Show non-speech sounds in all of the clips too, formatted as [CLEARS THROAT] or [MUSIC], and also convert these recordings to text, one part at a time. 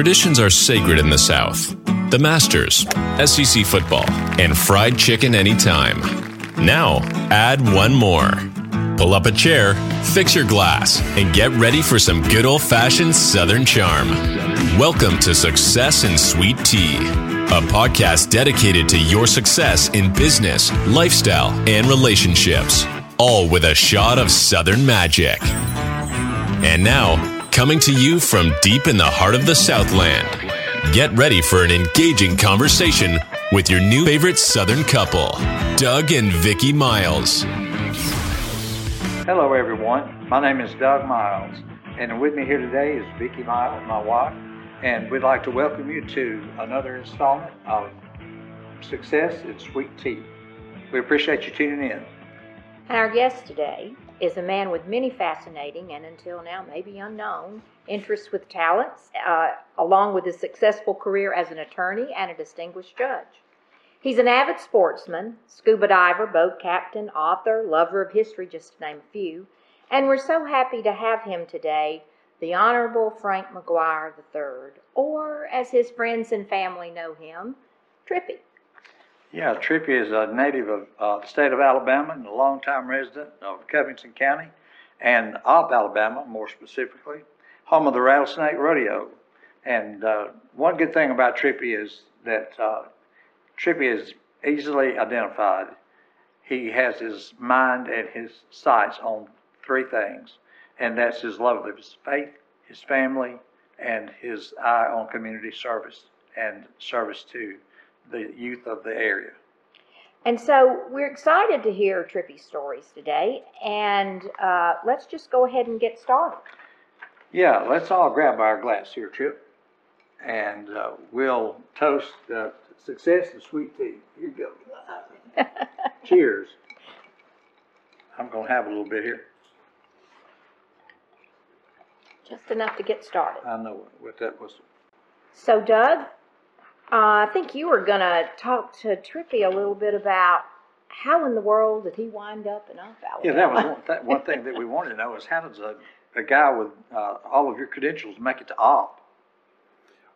Traditions are sacred in the South. The Masters, SEC football, and fried chicken anytime. Now, add one more. Pull up a chair, fix your glass, and get ready for some good old fashioned Southern charm. Welcome to Success and Sweet Tea, a podcast dedicated to your success in business, lifestyle, and relationships, all with a shot of Southern magic. And now, coming to you from deep in the heart of the Southland. Get ready for an engaging conversation with your new favorite Southern couple, Doug and Vickie Miles. Hello, everyone. My name is Doug Miles, and with me here today is Vickie Miles, my wife, and we'd like to welcome you to another installment of Success and Sweet Tea. We appreciate you tuning in. And our guest today is a man with many fascinating and until now maybe unknown interests with talents, uh, along with his successful career as an attorney and a distinguished judge. He's an avid sportsman, scuba diver, boat captain, author, lover of history, just to name a few. And we're so happy to have him today, the Honorable Frank McGuire III, or as his friends and family know him, Trippy. Yeah, Trippy is a native of uh, the state of Alabama and a longtime resident of Covington County and of Alabama, more specifically, home of the Rattlesnake Rodeo. And uh, one good thing about Trippy is that uh, Trippy is easily identified. He has his mind and his sights on three things, and that's his love of his faith, his family, and his eye on community service and service to the youth of the area. And so we're excited to hear Trippy's stories today, and uh, let's just go ahead and get started. Yeah, let's all grab our glass here, Trip, and uh, we'll toast uh, success and sweet tea. Here you go. [LAUGHS] Cheers. I'm going to have a little bit here. Just enough to get started. I know what that was. So, Doug, uh, I think you were going to talk to Trippy a little bit about how in the world did he wind up in Opp Alabama? Yeah, that was one, that, one thing that we wanted to know is how does a, a guy with uh, all of your credentials make it to Opp?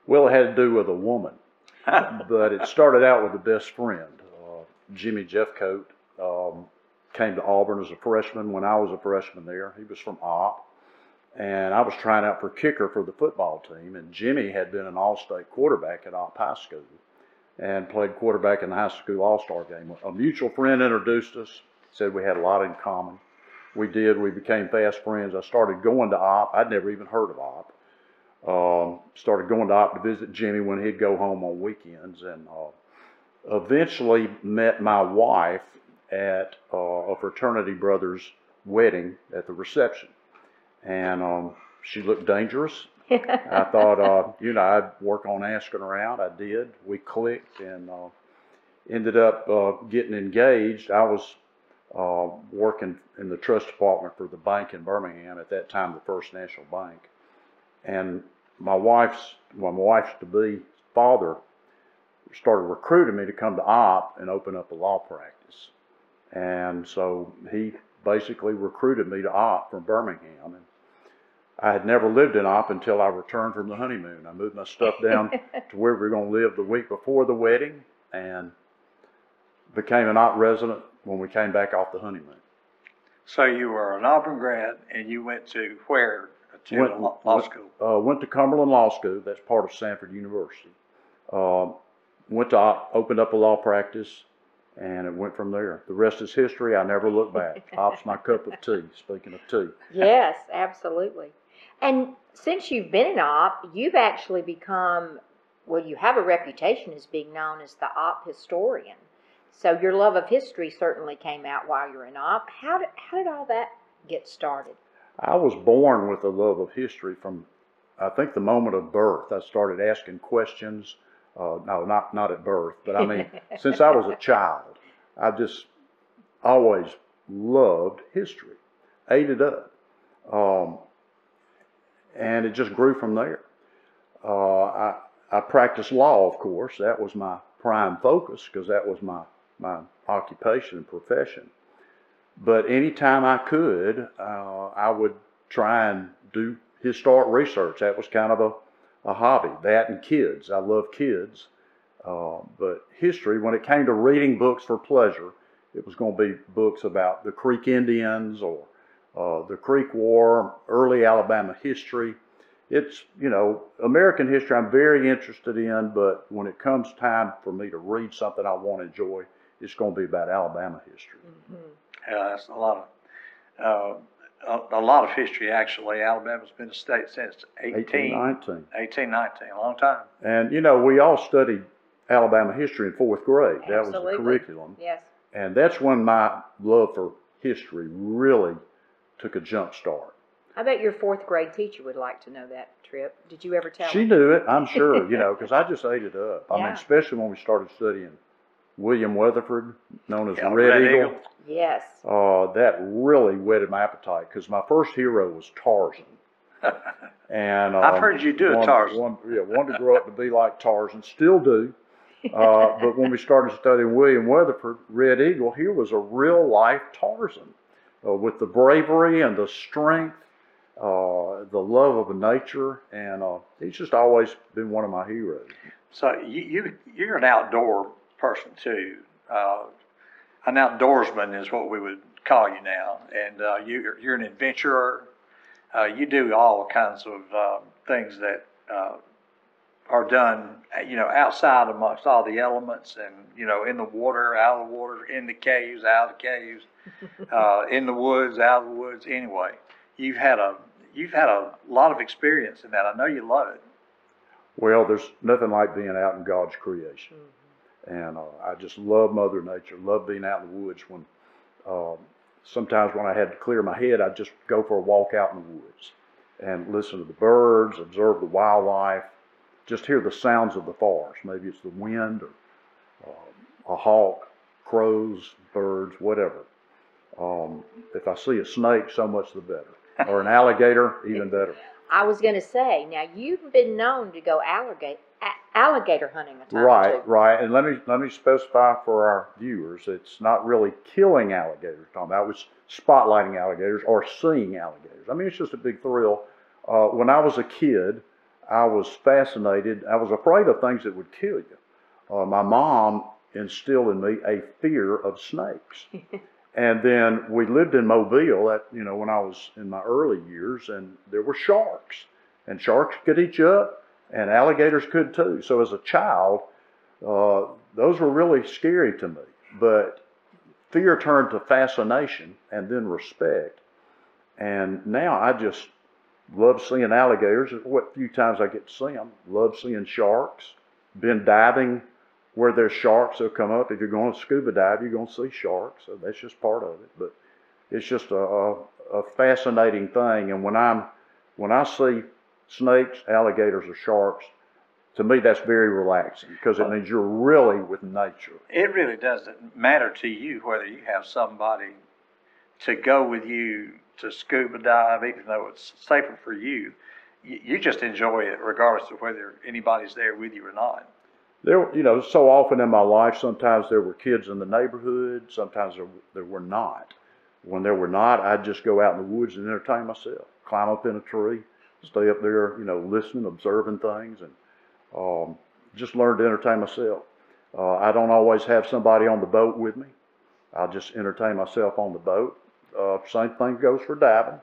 Well, it had to do with a woman, [LAUGHS] but it started out with a best friend, uh, Jimmy Jeffcoat. Um, came to Auburn as a freshman when I was a freshman there. He was from Opp and I was trying out for kicker for the football team. And Jimmy had been an All-State quarterback at Opp High School and played quarterback in the high school All-Star game. A mutual friend introduced us, said we had a lot in common. We did. We became fast friends. I started going to Opp. I'd never even heard of Opp. Um, started going to Opp to visit Jimmy when he'd go home on weekends, and uh, eventually met my wife at uh, a fraternity brother's wedding at the reception and um, she looked dangerous. [LAUGHS] I thought, uh, you know, I'd work on asking her out. I did. We clicked and uh, ended up uh, getting engaged. I was uh, working in the trust department for the bank in Birmingham at that time, the First National Bank, and my wife's, well, my wife's to be father started recruiting me to come to Opp and open up a law practice, and so he basically recruited me to Opp from Birmingham and I had never lived in Opp until I returned from the honeymoon. I moved my stuff down [LAUGHS] to where we were going to live the week before the wedding and became an Opp resident when we came back off the honeymoon. So you were an Auburn grad and you went to where? To went, law, law school? Uh, went to Cumberland Law School. That's part of Samford University. Uh, went to Opp, opened up a law practice, and it went from there. The rest is history. I never look back. [LAUGHS] Opp's my cup of tea. Speaking of tea. Yes, absolutely. And since you've been in Opp, you've actually become, well, you have a reputation as being known as the Opp historian. So your love of history certainly came out while you were in Opp. How did, how did all that get started? I was born with a love of history from, I think, the moment of birth. I started asking questions. Uh, no, not not at birth, but I mean, [LAUGHS] since I was a child, I just always loved history, ate it up. Um, and it just grew from there. Uh, I, I practiced law, of course. That was my prime focus because that was my, my occupation and profession. But anytime I could, uh, I would try and do historic research. That was kind of a, a hobby. That and kids. I love kids. Uh, but history, when it came to reading books for pleasure, it was going to be books about the Creek Indians or uh, the Creek War, early Alabama history. It's, you know, American history I'm very interested in, but when it comes time for me to read something I want to enjoy, it's going to be about Alabama history. Yeah, that's a lot of, uh, a, a lot of history, actually. Alabama's been a state since 18, 1819. 1819, a long time. And, you know, we all studied Alabama history in fourth grade. That was the curriculum. Yes. And that's when my love for history really took a jump start. I bet your fourth grade teacher would like to know that trip. Did you ever tell She him? knew it, I'm [LAUGHS] sure, you know, because I just ate it up. Yeah. I mean, especially when we started studying William Weatherford, known as Yeah, Red, Red Eagle. Eagle. Yes. Uh, that really whetted my appetite because my first hero was Tarzan. [LAUGHS] And I've um, heard you do a wanted- Tarzan. wanted- yeah, wanted to grow up to be like Tarzan, still do. [LAUGHS] Uh, but when we started studying William Weatherford, Red Eagle, he was a real life Tarzan uh, with the bravery and the strength, uh, the love of nature, and uh, he's just always been one of my heroes. So you, you you're an outdoor person too. Uh, an outdoorsman is what we would call you now, and uh, you you're an adventurer. Uh, you do all kinds of things that uh, are done, uh, you know, outside amongst all the elements, and you know, in the water, out of the water, in the caves, out of the caves, [LAUGHS] uh, in the woods, out of the woods. Anyway, you've had a you've had a lot of experience in that. I know you love it. Well, there's nothing like being out in God's creation. And uh, I just love Mother Nature, love being out in the woods. When um, sometimes when I had to clear my head, I'd just go for a walk out in the woods and listen to the birds, observe the wildlife, just hear the sounds of the forest. Maybe it's the wind or uh, a hawk, crows, birds, whatever. Um, if I see a snake, so much the better. Or an alligator, even better. I was going to say, now you've been known to go alligator alligator hunting a time Right, right. And let me let me specify for our viewers, it's not really killing alligators. Talking about it was spotlighting alligators or seeing alligators. I mean, it's just a big thrill. Uh, when I was a kid, I was fascinated. I was afraid of things that would kill you. Uh, my mom instilled in me a fear of snakes. [LAUGHS] and then we lived in Mobile at you know when I was in my early years, and there were sharks, and sharks could eat you up and alligators could too. So as a child, uh, those were really scary to me. But fear turned to fascination and then respect. And now I just love seeing alligators. What few times I get to see them, love seeing sharks. Been diving where there's sharks, they'll come up. If you're going to scuba dive, you're going to see sharks. So that's just part of it. But it's just a, a, a fascinating thing. And when I'm when I see snakes, alligators, or sharks, to me that's very relaxing because it means you're really with nature. It really doesn't matter to you whether you have somebody to go with you to scuba dive, even though it's safer for you. You, you just enjoy it regardless of whether anybody's there with you or not. There, you know, so often in my life, sometimes there were kids in the neighborhood, sometimes there, there were not. When there were not, I'd just go out in the woods and entertain myself, climb up in a tree, stay up there, you know, listening, observing things, and um, just learn to entertain myself. Uh, I don't always have somebody on the boat with me. I'll just entertain myself on the boat. Uh, same thing goes for diving.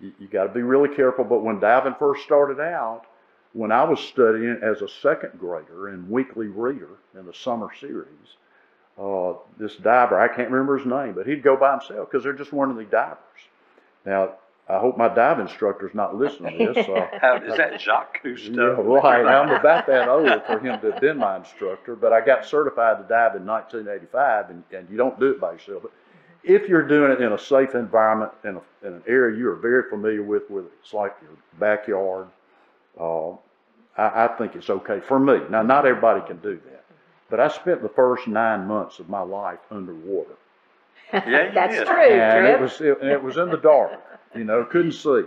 You, you got to be really careful. But when diving first started out, when I was studying as a second grader in Weekly Reader in the summer series, uh, this diver, I can't remember his name, but he'd go by himself because they're just one of the divers. Now, I hope my dive instructor's not listening to this. Uh, [LAUGHS] How, is that Jacques Cousteau? yeah, right. I'm about that old for him to have been my instructor, but I got certified to dive in 1985, and, and you don't do it by yourself. But if you're doing it in a safe environment, in, a, in an area you are very familiar with, where it's like your backyard, uh, I, I think it's okay for me. Now, not everybody can do that, but I spent the first nine months of my life underwater Yeah, you [LAUGHS] That's did. true, and it was it, and it was in the dark, you know, couldn't see.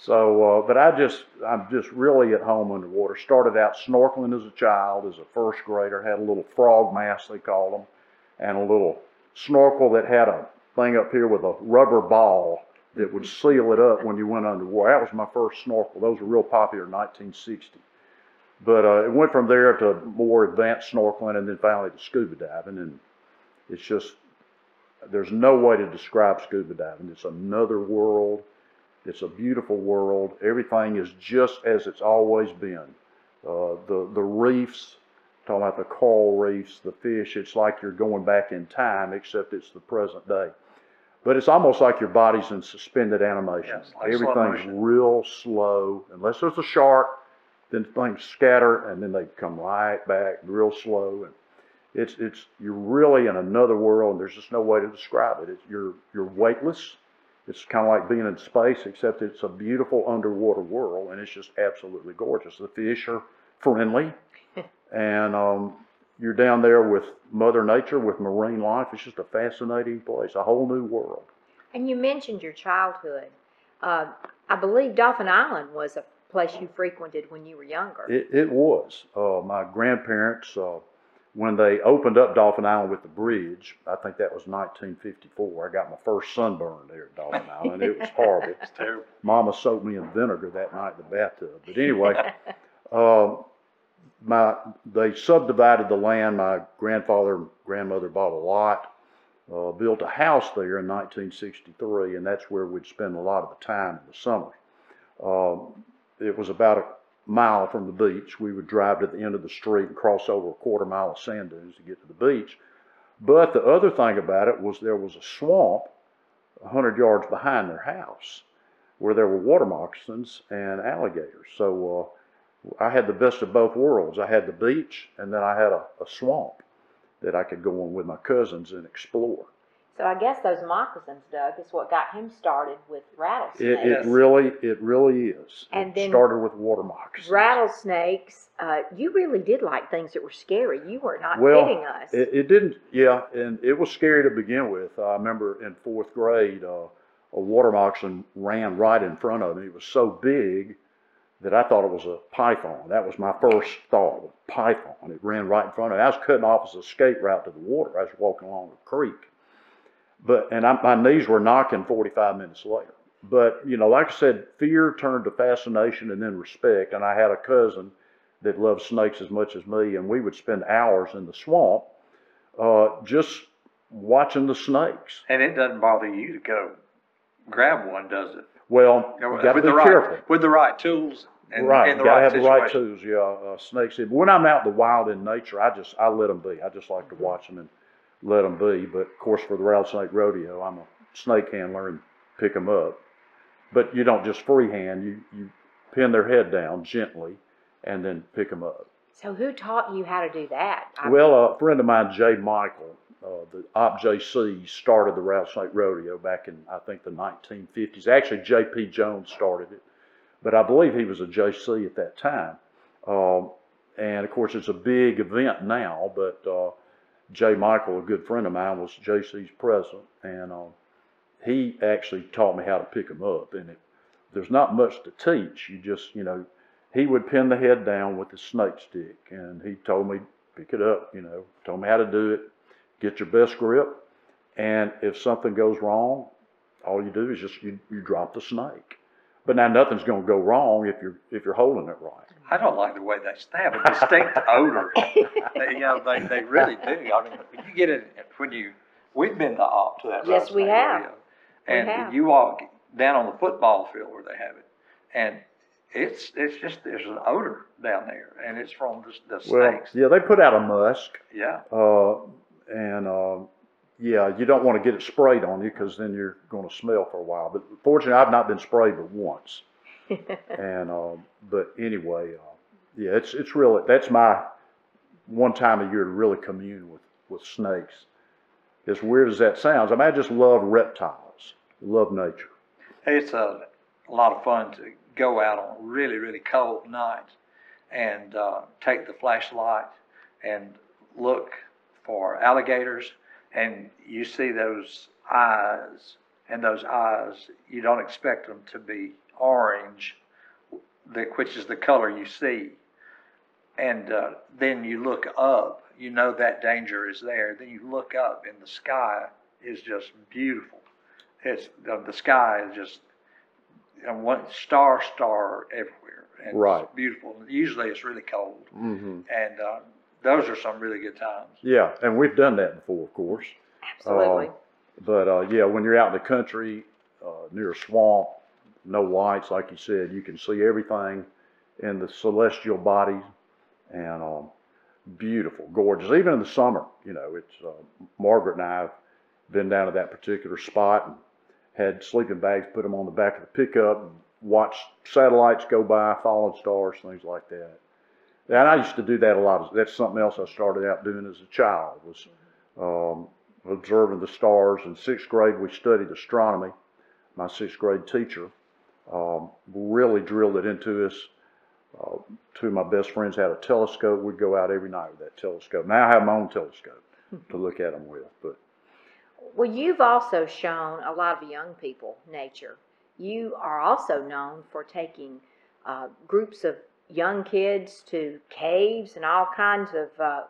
So, uh, but I just I'm just really at home underwater. Started out snorkeling as a child, as a first grader. Had a little frog mask they called them, and a little snorkel that had a thing up here with a rubber ball that would seal it up when you went underwater. That was my first snorkel. Those were real popular in 1960. But uh, it went from there to more advanced snorkeling, and then finally to scuba diving. And it's just there's no way to describe scuba diving. It's another world. It's a beautiful world. Everything is just as it's always been. Uh, the the reefs, talking about the coral reefs, the fish. It's like you're going back in time, except it's the present day. But it's almost like your body's in suspended animation. It's like slow Everything's motion. real slow, unless there's a shark. Then things scatter, and then they come right back, real slow. And it's it's you're really in another world, and there's just no way to describe it. It's, you're you're weightless. It's kind of like being in space, except it's a beautiful underwater world, and it's just absolutely gorgeous. The fish are friendly, and um, you're down there with Mother Nature, with marine life. It's just a fascinating place, a whole new world. And you mentioned your childhood. Uh, I believe Dauphin Island was a place you frequented when you were younger. It, it was. Uh, my grandparents, uh, when they opened up Dauphin Island with the bridge, I think that was 1954. I got my first sunburn there at Dauphin Island. It was [LAUGHS] horrible. It's terrible. Mama soaked me in vinegar that night in the bathtub. But anyway, [LAUGHS] uh, my they subdivided the land. My grandfather and grandmother bought a lot, uh, built a house there in 1963, and that's where we'd spend a lot of the time in the summer. Um, it was about a mile from the beach. We would drive to the end of the street and cross over a quarter mile of sand dunes to get to the beach. But the other thing about it was there was a swamp a hundred yards behind their house where there were water moccasins and alligators. So uh, I had the best of both worlds. I had the beach and then I had a, a swamp that I could go on with my cousins and explore. So I guess those moccasins, Doug, is what got him started with It, rattlesnakes. it really, it really is. And it then- started with water moccasins. Rattlesnakes. Uh, you really did like things that were scary. You were not Well, kidding us. It, it didn't, yeah, and it was scary to begin with. I remember in fourth grade, uh, a water moccasin ran right in front of me. It was so big that I thought it was a python. That was my first thought, a python. It ran right in front of me. I was cutting off as escape route to the water. I was walking along a creek. But, and I, my knees were knocking 45 minutes later. But, you know, like I said, fear turned to fascination and then respect. And I had a cousin that loved snakes as much as me, and we would spend hours in the swamp uh, just watching the snakes. And it doesn't bother you to go grab one, does it? Well, You know, you got to with be the right, careful. With the right tools and, right, and the gotta right have the right tools. Yeah, uh, snakes. When I'm out in the wild in nature, I just I let them be. I just like to watch them and let them be. But of course, for the rattlesnake rodeo, I'm a snake handler and pick them up. But you don't just freehand. You you pin their head down gently and then pick them up. So who taught you how to do that? I- Well, a friend of mine, Jay Michael, uh, the Opp JC, started the Rattlesnake Rodeo back in, I think, the 1950s. Actually, J.P. Jones started it, but I believe he was a JC at that time. Um, and of course, it's a big event now, but uh, Jay Michael, a good friend of mine, was JC's president, and uh, he actually taught me how to pick them up. And it, there's not much to teach. You just, you know, he would pin the head down with a snake stick, and he told me pick it up. You know, told me how to do it. Get your best grip, and if something goes wrong, all you do is just you, you drop the snake. But now nothing's going to go wrong if you're if you're holding it right. I don't like the way they, they have a distinct [LAUGHS] odor. They, you know, they, they really do. I mean, when you get it, when you, we've been to Opp to that. Yes, we rattlesnake have. rodeo. We And have. you walk down on the football field where they have it, and it's, it's just, there's an odor down there, and it's from the, the Well, snakes. yeah, they put out a musk, Yeah, uh, and uh, yeah, you don't want to get it sprayed on you because then you're going to smell for a while. But fortunately, I've not been sprayed but once. [LAUGHS] and uh, but anyway, uh, yeah, it's it's really that's my one time a year to really commune with with snakes. As weird as that sounds, I mean, I just love reptiles, love nature. it's a, a lot of fun to go out on really, really cold nights and uh, take the flashlight and look for alligators, and you see those eyes, and those eyes, you don't expect them to be orange, which is the color you see. And uh, then you look up, you know that danger is there. Then you look up, and the sky is just beautiful. It's the sky is just and one star star everywhere. And Right. It's beautiful. Usually it's really cold, hmm and uh, those are some really good times. Yeah, and we've done that before, of course. Absolutely. Uh, But uh, yeah, when you're out in the country, uh, near a swamp, no lights, like you said, you can see everything in the celestial bodies, and um, beautiful, gorgeous. Even in the summer, you know, it's uh, Margaret and I have been down to that particular spot and had sleeping bags, put them on the back of the pickup, and watched satellites go by, falling stars, things like that. And I used to do that a lot. That's something else I started out doing as a child was um, observing the stars. In sixth grade, we studied astronomy. My sixth grade teacher um, really drilled it into us. Uh, two of my best friends had a telescope. We'd go out every night with that telescope. Now I have my own telescope to look at them with. But Well, you've also shown a lot of young people nature. You are also known for taking uh, groups of young kids to caves and all kinds of uh,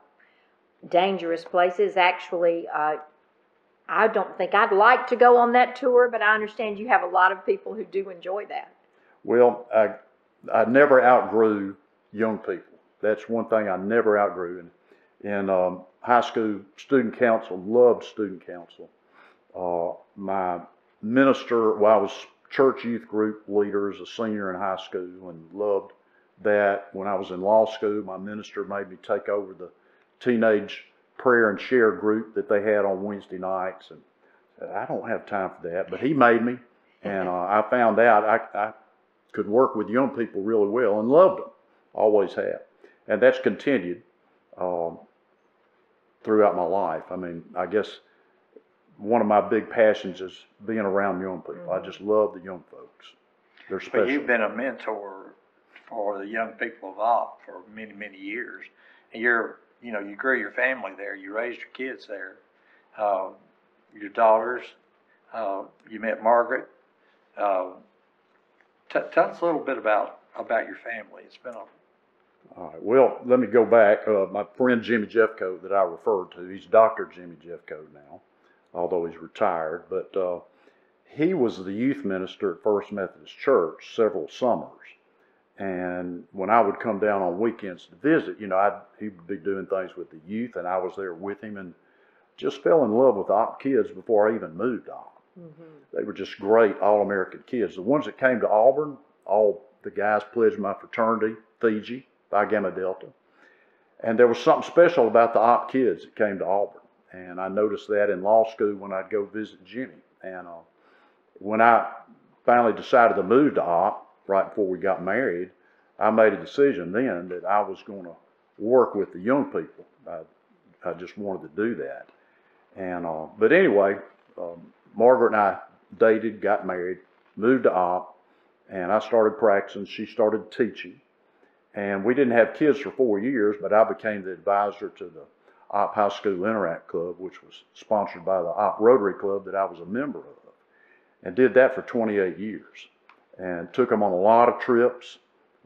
dangerous places. Actually, uh, I don't think I'd like to go on that tour, but I understand you have a lot of people who do enjoy that. well, I I never outgrew young people. That's one thing I never outgrew. And in um, high school, student council loved student council. Uh, my minister, well, I was church youth group leader as a senior in high school and loved that. When I was in law school, my minister made me take over the teenage prayer and share group that they had on Wednesday nights. And said, I don't have time for that, but he made me. And uh, I found out I, I could work with young people really well and loved them, always have. And that's continued um, throughout my life. I mean, I guess one of my big passions is being around young people. I just love the young folks. They're special. But you've been a mentor for the young people of Opp for many, many years. And you're, you know, you grew your family there. You raised your kids there. Uh, your daughters. Uh, you met Margaret. Uh, t- tell us a little bit about about your family. It's been a All right. Well, let me go back. Uh, my friend Jimmy Jeffcoat that I referred to, he's Dr. Jimmy Jeffcoat now, although he's retired. But uh, he was the youth minister at First Methodist Church several summers. And when I would come down on weekends to visit, you know, I'd, he would be doing things with the youth, and I was there with him, and just fell in love with the Opp kids before I even moved on. They were just great All American kids. The ones that came to Auburn, all the guys pledged my fraternity, Fiji, Phi Gamma Delta. And there was something special about the Opp kids that came to Auburn. And I noticed that in law school when I'd go visit Jimmy. And uh, when I finally decided to move to Opp, right before we got married, I made a decision then that I was going to work with the young people. I, I just wanted to do that. And uh, but anyway, um, Margaret and I dated, got married, moved to Opp, and I started practicing. She started teaching, and we didn't have kids for four years. But I became the advisor to the Opp High School Interact Club, which was sponsored by the Opp Rotary Club that I was a member of, and did that for 28 years, and took them on a lot of trips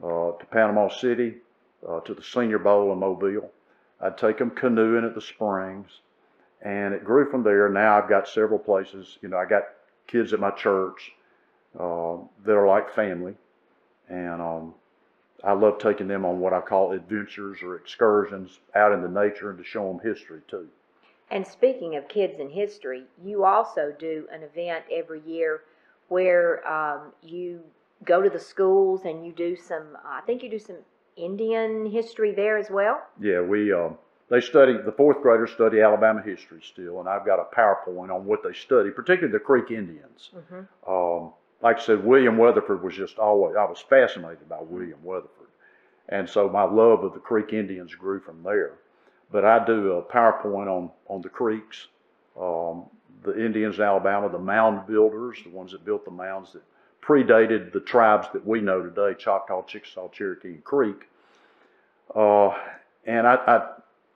uh, to Panama City, uh, to the Senior Bowl in Mobile. I'd take them canoeing at the Springs and it grew from there. Now I've got several places. You know, I got kids at my church uh, that are like family, and um, I love taking them on what I call adventures or excursions out into nature and to show them history too. And speaking of kids and history, you also do an event every year where um, you go to the schools and you do some, I think you do some Indian history there as well. Yeah, we um, they study the fourth graders study Alabama history still, and I've got a PowerPoint on what they study, particularly the Creek Indians. Um, like I said, William Weatherford was just always I was fascinated by William Weatherford, and so my love of the Creek Indians grew from there. But I do a PowerPoint on on the Creeks, um, the Indians in Alabama, the mound builders, the ones that built the mounds that predated the tribes that we know today: Choctaw, Chickasaw, Cherokee, and Creek. Uh, and I, I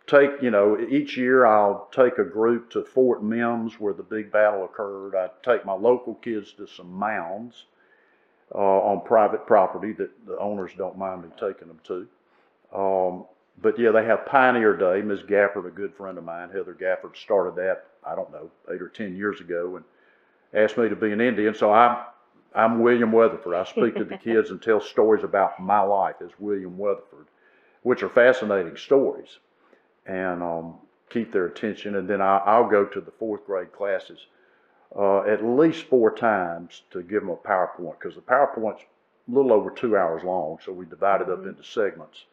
take, you know, each year I'll take a group to Fort Mims where the big battle occurred. I take my local kids to some mounds uh, on private property that the owners don't mind me taking them to. Um, but yeah, they have Pioneer Day. Ms. Gafford, a good friend of mine, Heather Gafford, started that, I don't know, eight or ten years ago and asked me to be an Indian. So I'm, I'm William Weatherford. I speak to the [LAUGHS] kids and tell stories about my life as William Weatherford, which are fascinating stories, and um, keep their attention. And then I, I'll go to the fourth grade classes uh, at least four times to give them a PowerPoint because the PowerPoint's a little over two hours long, so we divide it up into segments.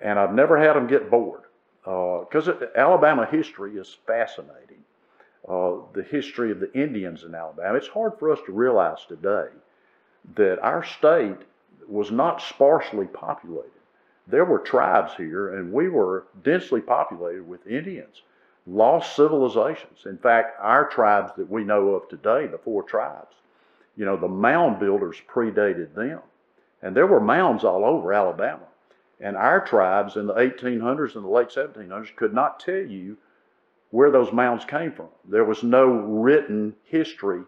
And I've never had them get bored because Alabama history is fascinating. Uh, the history of the Indians in Alabama. It's hard for us to realize today that our state was not sparsely populated. There were tribes here, and we were densely populated with Indians, lost civilizations. In fact, our tribes that we know of today, the four tribes, you know, the mound builders predated them. And there were mounds all over Alabama. And our tribes in the 1800s and the late 1700s could not tell you where those mounds came from. There was no written history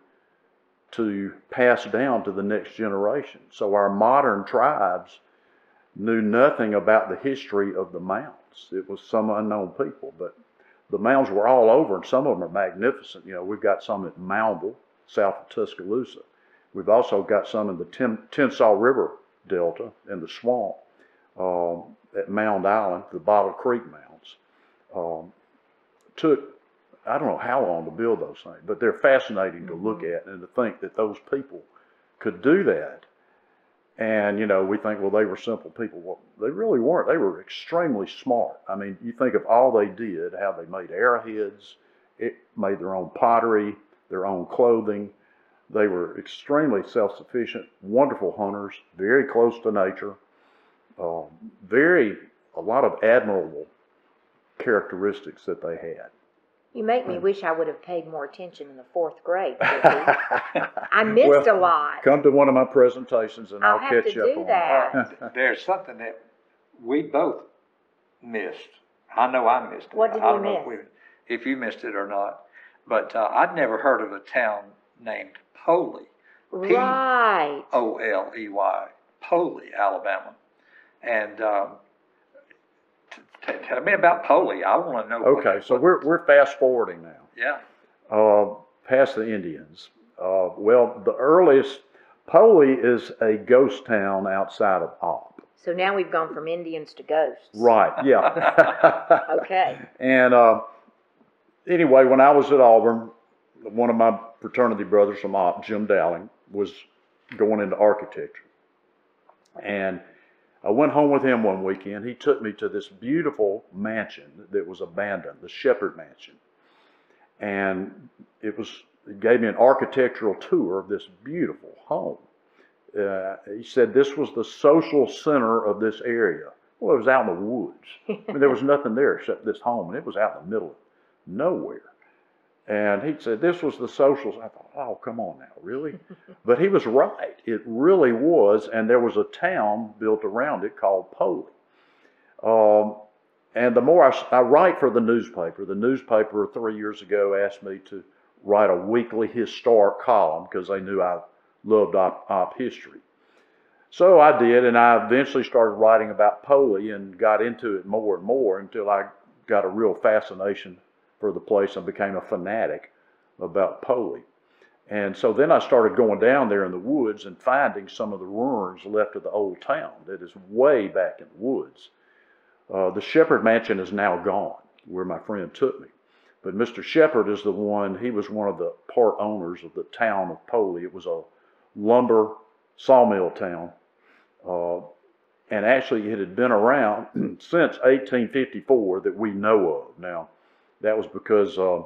to pass down to the next generation. So our modern tribes knew nothing about the history of the mounds. It was some unknown people, but the mounds were all over, and some of them are magnificent. You know, we've got some at Moundville, south of Tuscaloosa. We've also got some in the Ten, Tensaw River Delta in the swamp um, at Mound Island, the Bottle Creek mounds. Um, took I don't know how long to build those things, but they're fascinating to look at and to think that those people could do that. And you know, we think, well, they were simple people. Well, they really weren't. They were extremely smart. I mean, you think of all they did, how they made arrowheads, it made their own pottery, their own clothing. They were extremely self-sufficient, wonderful hunters, very close to nature, um, very a lot of admirable characteristics that they had. You make me wish I would have paid more attention in the fourth grade. [LAUGHS] Vickie. I missed a lot. Come to one of my presentations and I'll I'll, have catch to you up do on that. Uh, [LAUGHS] There's something that we both missed. I know I missed it. What did I we don't know if miss? we- If you missed it or not, but uh, I'd never heard of a town named Poley. P- Right. O L E Y, Poley, Alabama. And um, t- t- tell me about Poley. I want to know. what- Okay, so we're, we're fast forwarding now. Yeah. uh, past the Indians. Uh, well, the earliest, Poley is a ghost town outside of Opp. So now we've gone from Indians to ghosts. Right, yeah. [LAUGHS] [LAUGHS] Okay. and uh, anyway, when I was at Auburn, one of my fraternity brothers from Opp, Jim Dowling, was going into architecture. And I went home with him one weekend. He took me to this beautiful mansion that was abandoned, the Shepherd Mansion. And it was, he gave me an architectural tour of this beautiful home. Uh, he said this was the social center of this area. Well, it was out in the woods. I mean, there was nothing there except this home, and it was out in the middle of nowhere. And he said this was the socials. I thought, oh, come on now, really? [LAUGHS] but he was right. It really was, and there was a town built around it called Poley. Um, and the more I write for the newspaper, the newspaper three years ago asked me to write a weekly historic column because they knew I loved Opp, Opp history. So I did, and I eventually started writing about Poley and got into it more and more until I got a real fascination for the place and became a fanatic about Poley. And so then I started going down there in the woods and finding some of the ruins left of the old town that is way back in the woods. Uh, the Shepherd Mansion is now gone, where my friend took me. But Mr. Shepherd is the one, he was one of the part owners of the town of Poley. It was a lumber sawmill town. Uh, and actually, it had been around [CLEARS THROAT] since 1854 that we know of. Now, that was because uh,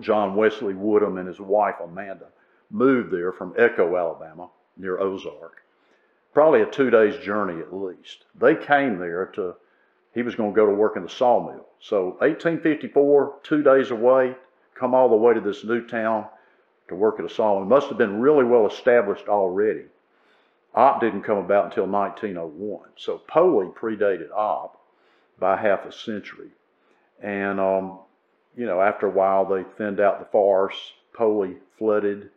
John Wesley Woodham and his wife Amanda moved there from Echo, Alabama, near Ozark. Probably a two days journey at least. They came there to, he was going to go to work in the sawmill. So 1854, two days away, come all the way to this new town to work at a sawmill. Must have been really well established already. Opp didn't come about until 1901. So Poley predated Opp by half a century. And, um, you know, after a while, they thinned out the forest. Poley flooded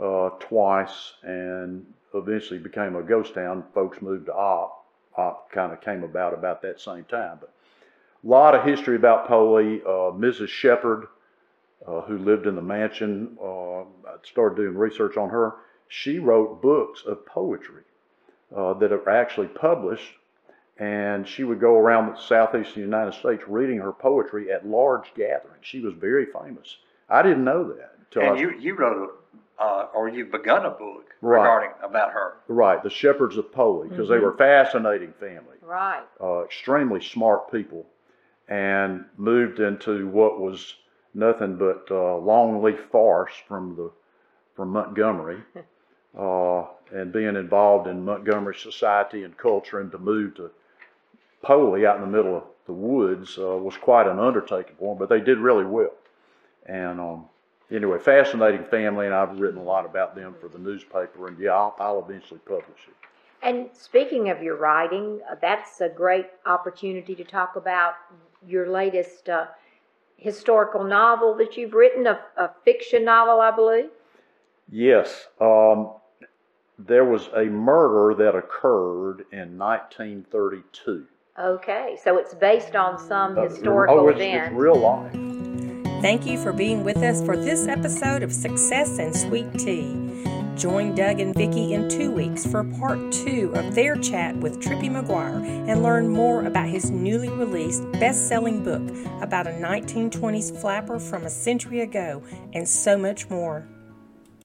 uh, twice and eventually became a ghost town. Folks moved to Opp. Opp kind of came about about that same time. But a lot of history about Poley. Uh, Mrs. Shepherd, uh, who lived in the mansion, uh, I started doing research on her. she wrote books of poetry uh, that are actually published, and she would go around the southeastern United States reading her poetry at large gatherings. She was very famous. I didn't know that. until And I- you, you wrote a, uh, or you've begun a book Right. regarding, about her. right, the Shepherds of Poley, because they Mhm. were a fascinating family. Right. uh, extremely smart people and moved into what was nothing but uh, long leaf farce from the from Montgomery [LAUGHS] uh, and being involved in Montgomery society and culture and to move to Poley out in the middle of the woods uh, was quite an undertaking for them, but they did really well. And um, anyway, fascinating family, and I've written a lot about them for the newspaper, and yeah, I'll, I'll eventually publish it. And speaking of your writing, uh, that's a great opportunity to talk about your latest uh, historical novel that you've written, a, a fiction novel, I believe. Yes. Um, there was a murder that occurred in 1932. Okay, so it's based on some Uh, historical oh, it's, event. it's real life. Thank you for being with us for this episode of Success and Sweet Tea. Join Doug and Vickie in two weeks for part two of their chat with Trippy McGuire and learn more about his newly released best selling book about a 1920s flapper from a century ago and so much more.